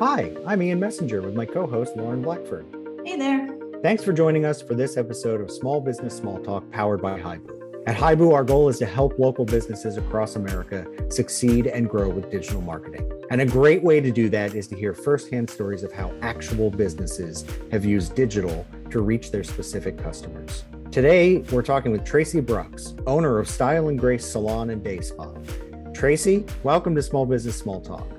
Hi, I'm Ian Messenger with my co host, Lauren Blackford. Hey there. Thanks for joining us for this episode of Small Business Small Talk powered by Hibu. At Hibu, our goal is to help local businesses across America succeed and grow with digital marketing. And a great way to do that is to hear firsthand stories of how actual businesses have used digital to reach their specific customers. Today, we're talking with Tracy Brooks, owner of Style and Grace Salon and Day Spa. Tracy, welcome to Small Business Small Talk.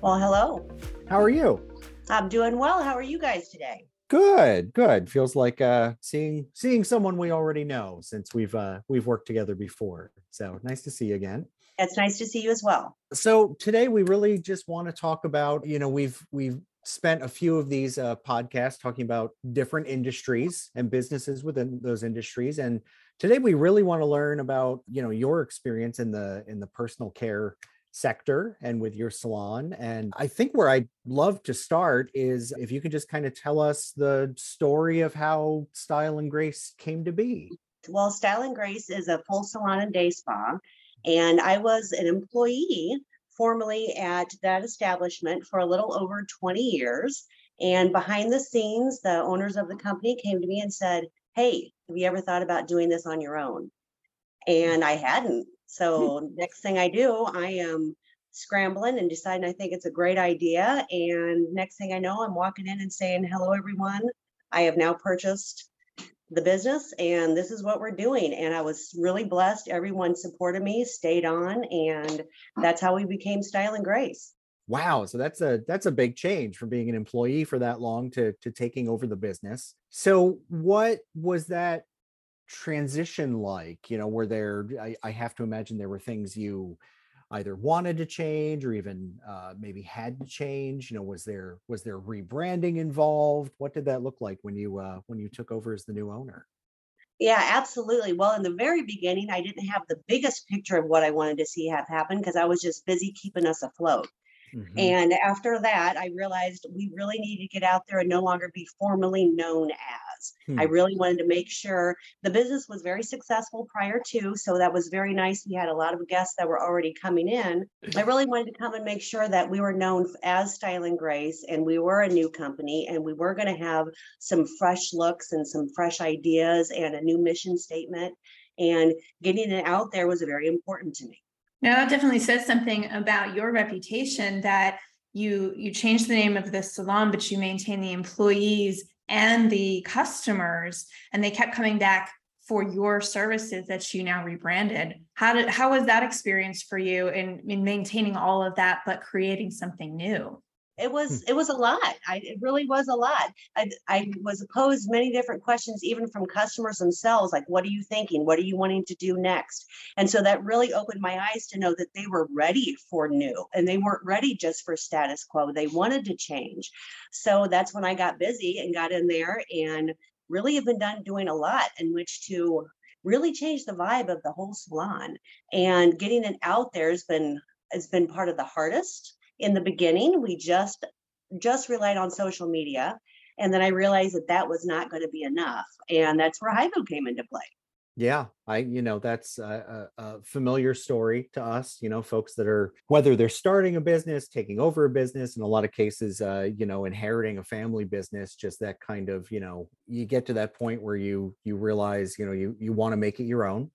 Well, hello. How are you? I'm doing well. How are you guys today? Good, good. Feels like uh seeing seeing someone we already know since we've uh we've worked together before. So nice to see you again. It's nice to see you as well. So today we really just want to talk about, you know, we've we've spent a few of these uh, podcasts talking about different industries and businesses within those industries and today we really want to learn about you know your experience in the in the personal care sector and with your salon. And I think where I'd love to start is if you could just kind of tell us the story of how Style and Grace came to be. Well, Style and Grace is a full salon and day spa. And I was an employee formerly at that establishment for a little over 20 years. And behind the scenes, the owners of the company came to me and said, Hey, have you ever thought about doing this on your own? And I hadn't. So next thing I do, I am scrambling and deciding I think it's a great idea. And next thing I know, I'm walking in and saying, hello, everyone. I have now purchased the business and this is what we're doing. And I was really blessed. Everyone supported me, stayed on, and that's how we became Style and Grace. Wow, so that's a that's a big change from being an employee for that long to to taking over the business. So what was that transition like? You know, were there, I, I have to imagine there were things you either wanted to change or even uh, maybe had to change you know was there was there rebranding involved? What did that look like when you uh, when you took over as the new owner? Yeah absolutely. Well in the very beginning i didn't have the biggest picture of what i wanted to see have happen because i was just busy keeping us afloat Mm-hmm. And after that, I realized we really need to get out there and no longer be formally known as. Hmm. I really wanted to make sure the business was very successful prior to. So that was very nice. We had a lot of guests that were already coming in. I really wanted to come and make sure that we were known as Style and Grace and we were a new company and we were going to have some fresh looks and some fresh ideas and a new mission statement. And getting it out there was very important to me. Now that definitely says something about your reputation that you you changed the name of the salon, but you maintain the employees and the customers, and they kept coming back for your services that you now rebranded. How did how was that experience for you in, in maintaining all of that, but creating something new? It was hmm. it was a lot. I, it really was a lot. I, I was posed many different questions even from customers themselves like what are you thinking? What are you wanting to do next? And so that really opened my eyes to know that they were ready for new and they weren't ready just for status quo. They wanted to change. So that's when i got busy and got in there and really have been done doing a lot in which to really change the vibe of the whole salon. And getting it out there has been has been part of the hardest in the beginning we just just relied on social media and then i realized that that was not going to be enough and that's where Hibu came into play. Yeah i you know that's a, a, familiar story to us you know folks that are whether they're starting a business taking over a business in a lot of cases uh you know inheriting a family business just that kind of you know you get to that point where you you realize you know you you want to make it your own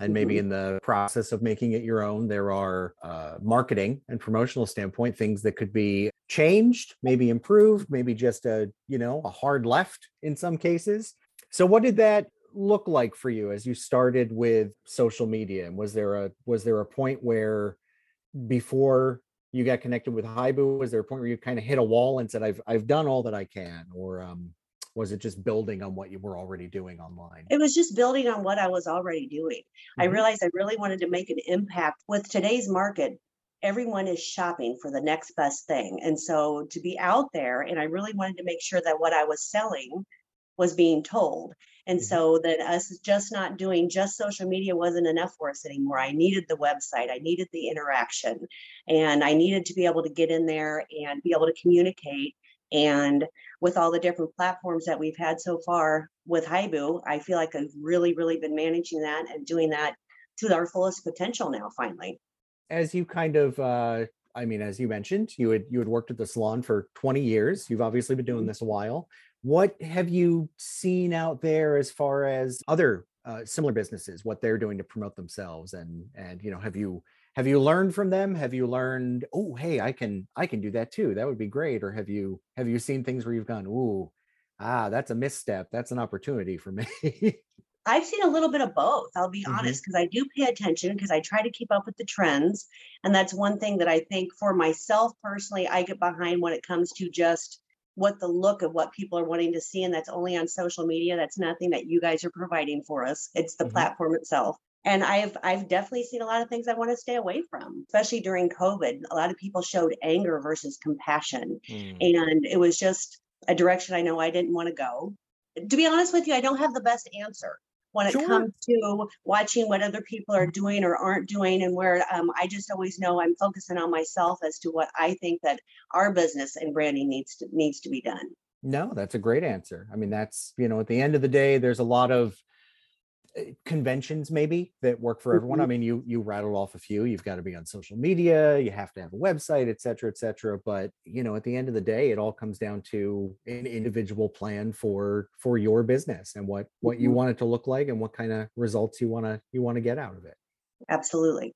and maybe mm-hmm. in the process of making it your own there are uh, marketing and promotional standpoint things that could be changed maybe improved maybe just a you know a hard left in some cases so what did that look like for you as you started with social media and was there a was there a point where before you got connected with Hibu was there a point where you kind of hit a wall and said i've i've done all that i can or um was it just building on what you were already doing online? It was just building on what i was already doing. Mm-hmm. i realized i really wanted to make an impact. With today's market everyone is shopping for the next best thing. And so to be out there and i really wanted to make sure that what i was selling was being told. And mm-hmm. so that us just not doing just social media wasn't enough for us anymore. I needed the website. I needed the interaction. And i needed to be able to get in there and be able to communicate and with all the different platforms that we've had so far with Hibu, I feel like I've really, really been managing that and doing that to our fullest potential now, finally. As you kind of uh, I mean, as you mentioned, you had you had worked at the salon for 20 years. You've obviously been doing Mhm. this a while. What have you seen out there as far as other uh, similar businesses, what they're doing to promote themselves, and and you know, have you have you learned from them? Have you learned, oh, hey, I can I can do that too. That would be great. Or have you have you seen things where you've gone, ooh, ah, that's a misstep. That's an opportunity for me. I've seen a little bit of both. I'll be Mhm. honest, because I do pay attention because I try to keep up with the trends. And that's one thing that I think for myself personally, I get behind when it comes to just what the look of what people are wanting to see. And that's only on social media. That's nothing that you guys are providing for us. It's the Mhm. platform itself. And I've I've definitely seen a lot of things I want to stay away from, especially during COVID. A lot of people showed anger versus compassion. Mm, And it was just a direction I know I didn't want to go. To be honest with you, I don't have the best answer when it Sure. comes to watching what other people are doing or aren't doing and where um, I just always know I'm focusing on myself as to what I think that our business and branding needs to needs to be done. No, that's a great answer. I mean, that's, you know, at the end of the day, there's a lot of conventions maybe that work for everyone. I Mhm. mean, you you rattled off a few. You've got to be on social media, you have to have a website, et cetera, et cetera. But you know, at the end of the day, it all comes down to an individual plan for for your business and what what you Mhm. want it to look like and what kind of results you want to you want to get out of it. Absolutely.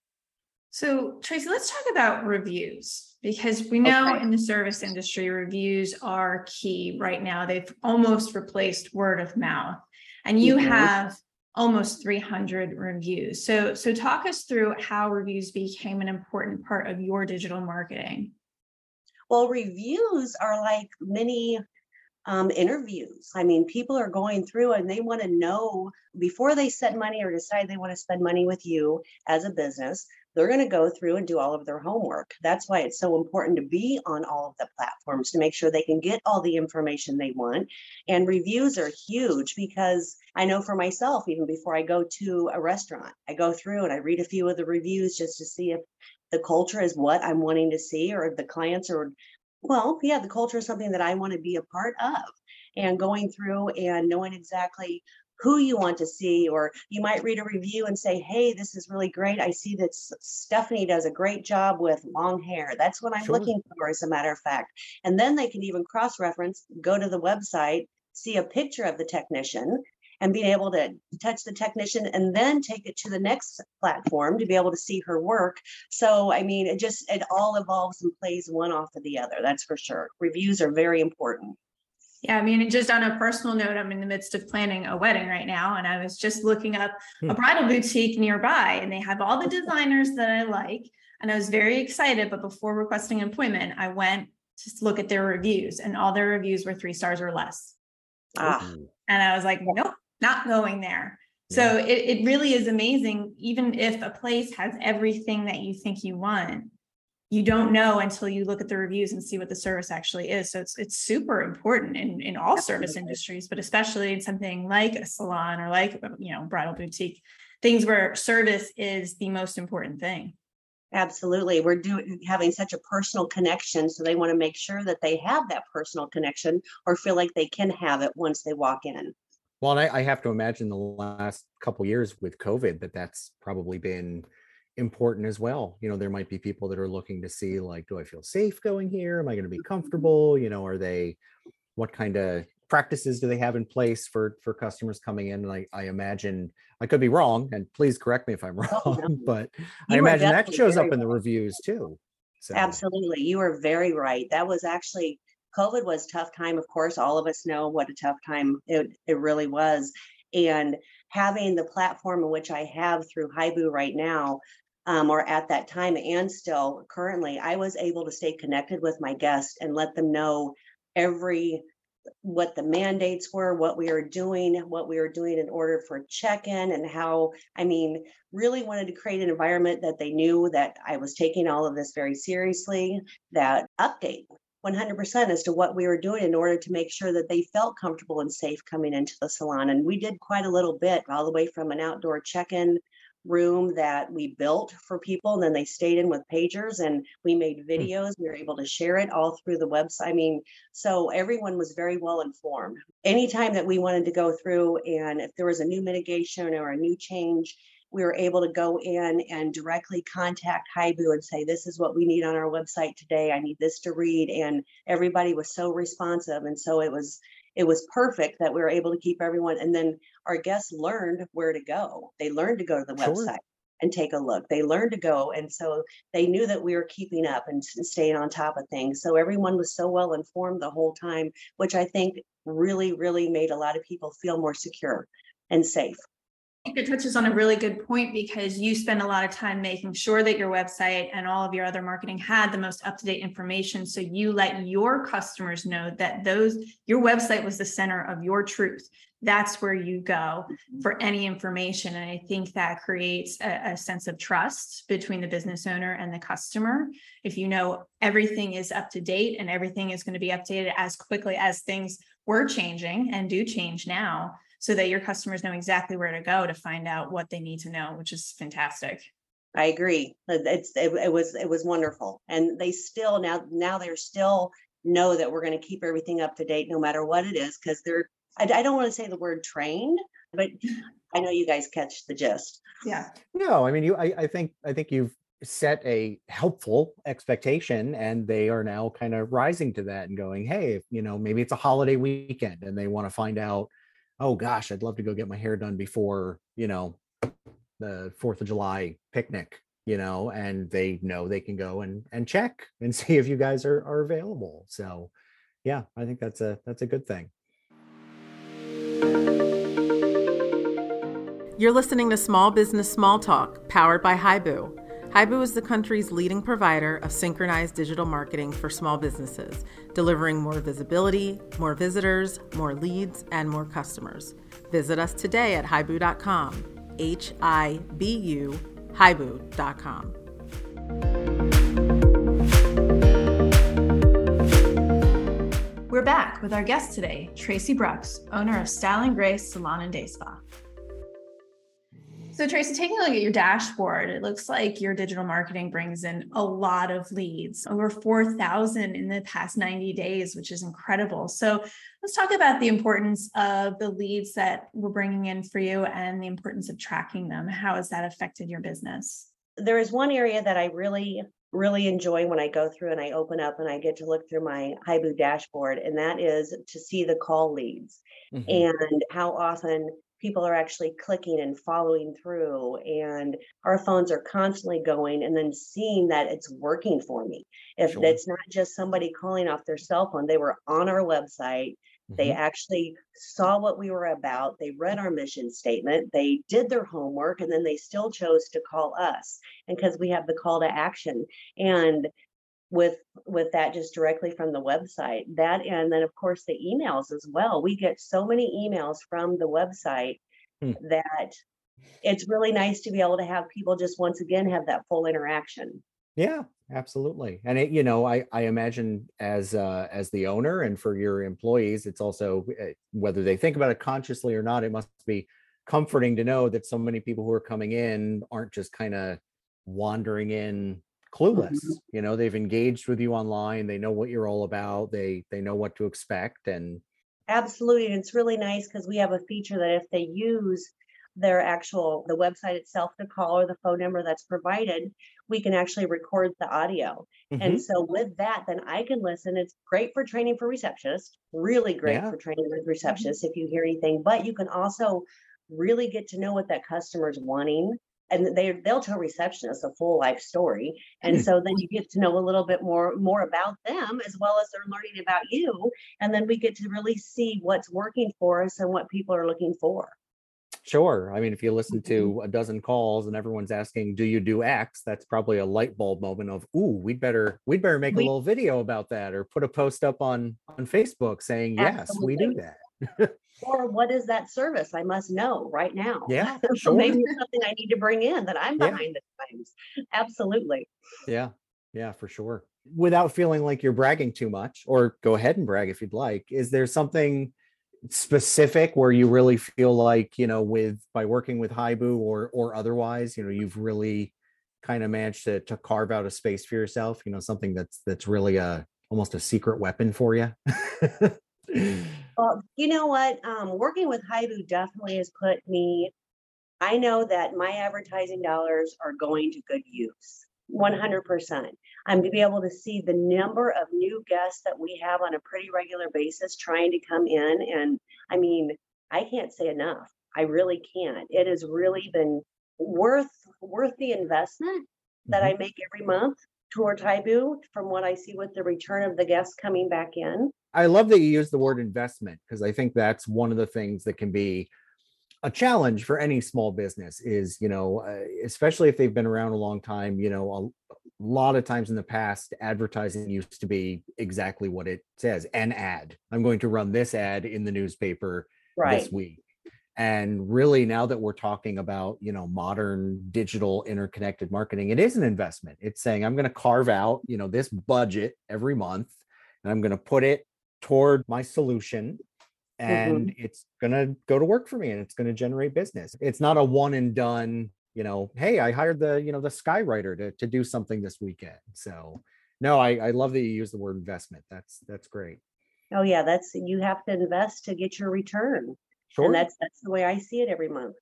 So, Tracy, let's talk about reviews because we know Okay. in the service industry, reviews are key right now. They've almost replaced word of mouth, and you Mhm. have almost 300 reviews. So, so talk us through how reviews became an important part of your digital marketing. Well, reviews are like many um, interviews. I mean, people are going through and they want to know before they spend money or decide they want to spend money with you as a business, they're going to go through and do all of their homework. That's why it's so important to be on all of the platforms to make sure they can get all the information they want. And reviews are huge because I know for myself, even before I go to a restaurant, I go through and I read a few of the reviews just to see if the culture is what I'm wanting to see or if the clients are well, yeah, the culture is something that I want to be a part of. And going through and knowing exactly who you want to see, or you might read a review and say, Hey, this is really great. I see that Stephanie does a great job with long hair. That's what I'm Sure. looking for, as a matter of fact. And then they can even cross reference, go to the website, see a picture of the technician, and being able to touch the technician and then take it to the next platform to be able to see her work so I mean, it just it all evolves and plays one off of the other. That's for sure. Reviews are very important. Yeah, I mean, just on a personal note, I'm in the midst of planning a wedding right now, and I was just looking up a Hmm. bridal boutique nearby, and they have all the designers that I like. And I was very excited, but before requesting an appointment, I went to look at their reviews, and all their reviews were three stars or less. Ah, And I was like, nope, not going there. So it, it really is amazing, even if a place has everything that you think you want, you don't know until you look at the reviews and see what the service actually is. So it's it's super important in, in all service industries, but especially in something like a salon or like, uh, you know, bridal boutique, things where service is the most important thing. absolutely. We're doing having such a personal connection, so they want to make sure that they have that personal connection or feel like they can have it once they walk in. Well, and I, I have to imagine the last couple years with COVID that that's probably been important as well. You know, there might be people that are looking to see like, do I feel safe going here? Am I going to be mm-hmm. comfortable? You know, are they, what kind of practices do they have in place for for customers coming in? And I, I imagine I could be wrong, and please correct me if I'm Oh, wrong, but I You imagine that shows up in the reviews too. So Absolutely. You are very right. That was actually COVID was tough time. Of course, all of us know what a tough time it, it really was. And having the platform in which I have through Hibu right now, um, or at that time and still currently, I was able to stay connected with my guests and let them know every what the mandates were, what we were doing, what we were doing in order for check-in and how, I mean, really wanted to create an environment that they knew that I was taking all of this very seriously, that update 100% as to what we were doing in order to make sure that they felt comfortable and safe coming into the salon. And we did quite a little bit, all the way from an outdoor check-in room that we built for people and then they stayed in with pagers and we made hmm. videos we were able to share it all through the website i mean so everyone was very well informed anytime that we wanted to go through and if there was a new mitigation or a new change we were able to go in and directly contact Hibu and say, this is what we need on our website today. I need this to read. And everybody was so responsive. And so it was it was perfect that we were able to keep everyone. And then our guests learned where to go. They learned to go to the Sure. website and take a look. They learned to go. And so they knew that we were keeping up and staying on top of things. So everyone was so well informed the whole time, which I think really, really made a lot of people feel more secure and safe. Think it touches on a really good point because you spend a lot of time making sure that your website and all of your other marketing had the most up-to-date information. So you let your customers know that those, your website was the center of your truth. That's where you go mm-hmm. for any information. And I think that creates a, a sense of trust between the business owner and the customer. If you know everything is up to date and everything is going to be updated as quickly as things were changing and do change now, so that your customers know exactly where to go to find out what they need to know, which is fantastic. I agree. It- It's, it, it was, it was wonderful. And they still now, now they're still know that we're going to keep everything up to date no matter what it is. Cause they're, I, I don't want to say the word trained, but I know you guys catch the gist. Yeah. No, I mean, you, I, I think, I think you've set a helpful expectation and they are now kind of rising to that and going, hey, you know, maybe it's a holiday weekend and they want to find out, oh gosh, I'd love to go get my hair done before, you know, the Fourth of July picnic, you know, and they know they can go and and check and see if you guys are are available. So yeah, I think that's a that's a good thing. You're listening to Small Business Small Talk, powered by Hibu. Hibu is the country's leading provider of synchronized digital marketing for small businesses, delivering more visibility, more visitors, more leads, and more customers. Visit us today at hibu.com. H I B U, hibu.com. We're back with our guest today, Tracy Brooks, owner of Style and Grace Salon and Day Spa. So, Tracy, taking a look at your dashboard, it looks like your digital marketing brings in a lot of leads, over 4,000 in the past 90 days, which is incredible. So, let's talk about the importance of the leads that we're bringing in for you and the importance of tracking them. How has that affected your business? There is one area that I really, really enjoy when I go through and I open up and I get to look through my Hibu dashboard, and that is to see the call leads Mhm. and how often people are actually clicking and following through and our phones are constantly going and then seeing that it's working for me. If Sure. it's not just somebody calling off their cell phone they were on our website. They Mhm. actually saw what we were about. They read our mission statement. They did their homework and then they still chose to call us and because we have the call to action. And with with that just directly from the website that and then of course the emails as well we get so many emails from the website Hmm. that it's really nice to be able to have people just once again have that full interaction Yeah, absolutely. And it, you know, I I imagine as uh as the owner and for your employees, it's also uh, whether they think about it consciously or not, it must be comforting to know that so many people who are coming in aren't just kind of wandering in clueless. You know, they've engaged with you online, they know what you're all about, they they know what to expect and Absolutely. And it's really nice because we have a feature that if they use their actual the website itself to call or the phone number that's provided, we can actually record the audio. Mhm. And so with that, then I can listen. It's great for training for receptionists, really great Yeah. for training with receptionists if you hear anything, but you can also really get to know what that customer's wanting. And they they'll tell receptionists a full life story. And Mm. so then you get to know a little bit more more about them as well as they're learning about you. And then we get to really see what's working for us and what people are looking for. Sure. I mean, if you listen to a dozen calls and everyone's asking, "Do you do X?" That's probably a light bulb moment of, "Ooh, we'd better we'd better make a little video about that or put a post up on on Facebook saying, "Yes, we do that." Or what is that service? I must know right now. Yeah, So sure. Maybe something I need to bring in that I'm Yeah. behind the times. Absolutely. Yeah. Yeah, for sure. Without feeling like you're bragging too much, or go ahead and brag if you'd like. Is there something specific where you really feel like, you know, with by working with Hibu or or otherwise, you know, you've really kind of managed to to carve out a space for yourself, you know, something that's that's really a almost a secret weapon for you? Well, you know what? Um, working with Hibu definitely has put me I know that my advertising dollars are going to good use. 100%. I'm to be able to see the number of new guests that we have on a pretty regular basis trying to come in. And I mean, I can't say enough. I really can't. It has really been worth worth the investment that Mhm. I make every month toward Hibu from what I see with the return of the guests coming back in. I love that you use the word investment because I think that's one of the things that can be a challenge for any small business is, you know, uh, especially if they've been around a long time, you know, a, a lot of times in the past, advertising used to be exactly what it says an ad. I'm going to run this ad in the newspaper Right. this week. And really, now that we're talking about, you know, modern digital interconnected marketing, it is an investment. It's saying I'm going to carve out, you know, this budget every month and I'm going to put it toward my solution mm-hmm. and it's going to go to work for me and it's going to generate business. It's not a one and done, you know, hey, I hired the, you know, the skywriter to, to do something this weekend. So no, I, I love that you use the word investment. That's, that's great. Oh yeah, that's you have to invest to get your return. Sure. And that's that's the way I see it every month.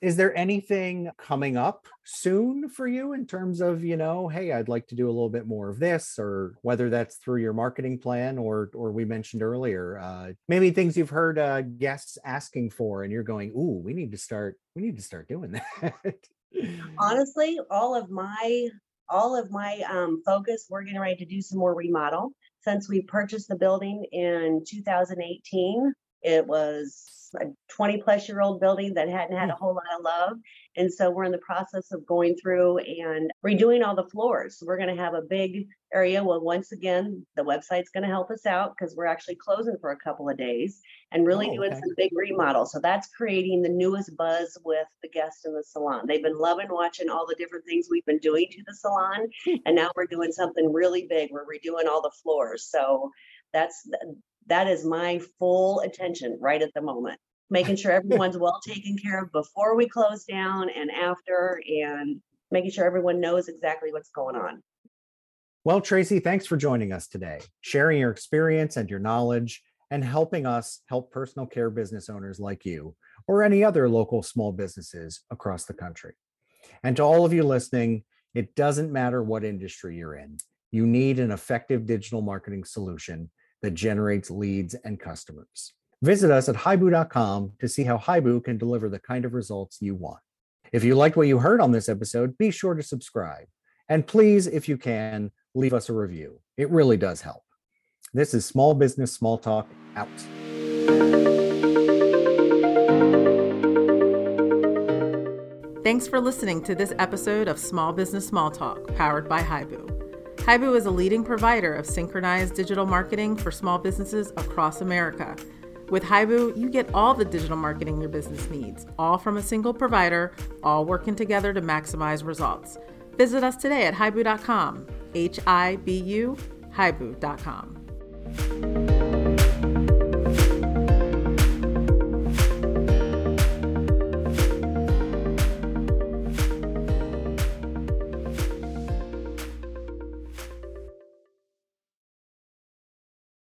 Is there anything coming up soon for you in terms of you know hey i'd like to do a little bit more of this or whether that's through your marketing plan or or we mentioned earlier uh maybe things you've heard uh guests asking for and you're going ooh we need to start we need to start doing that honestly, all of my all of my um, focus, we're getting ready to do some more remodel. Since we purchased the building in 2018, it was a 20 plus year old building that hadn't had a mm. whole lot of love. And so we're in the process of going through and redoing all the floors. So we're going to have a big area. Well, once again, the website's going to help us out because we're actually closing for a couple of days and really Oh, doing okay. some big remodel. So that's creating the newest buzz with the guests in the salon. They've been loving watching all the different things we've been doing to the salon. Hmm. and now we're doing something really big. We're redoing all the floors. So that's that is my full attention right at the moment. Making sure everyone's well taken care of before we close down and after and making sure everyone knows exactly what's going on. well tracy thanks for joining us today sharing your experience and your knowledge and helping us help personal care business owners like you or any other local small businesses across the country And to all of you listening, it doesn't matter what industry you're in, you need an effective digital marketing solution that generates leads and customers. Visit us at hibu.com to see how Hibu can deliver the kind of results you want. If you liked what you heard on this episode, be sure to subscribe. And please, if you can, leave us a review. It really does help. This is Small Business Small Talk out. Thanks for listening to this episode of Small Business Small Talk, powered by Hibu. Hibu is a leading provider of synchronized digital marketing for small businesses across America. With Hibu, you get all the digital marketing your business needs, all from a single provider, all working together to maximize results. Visit us today at hibu.com, H I B U, hibu.com.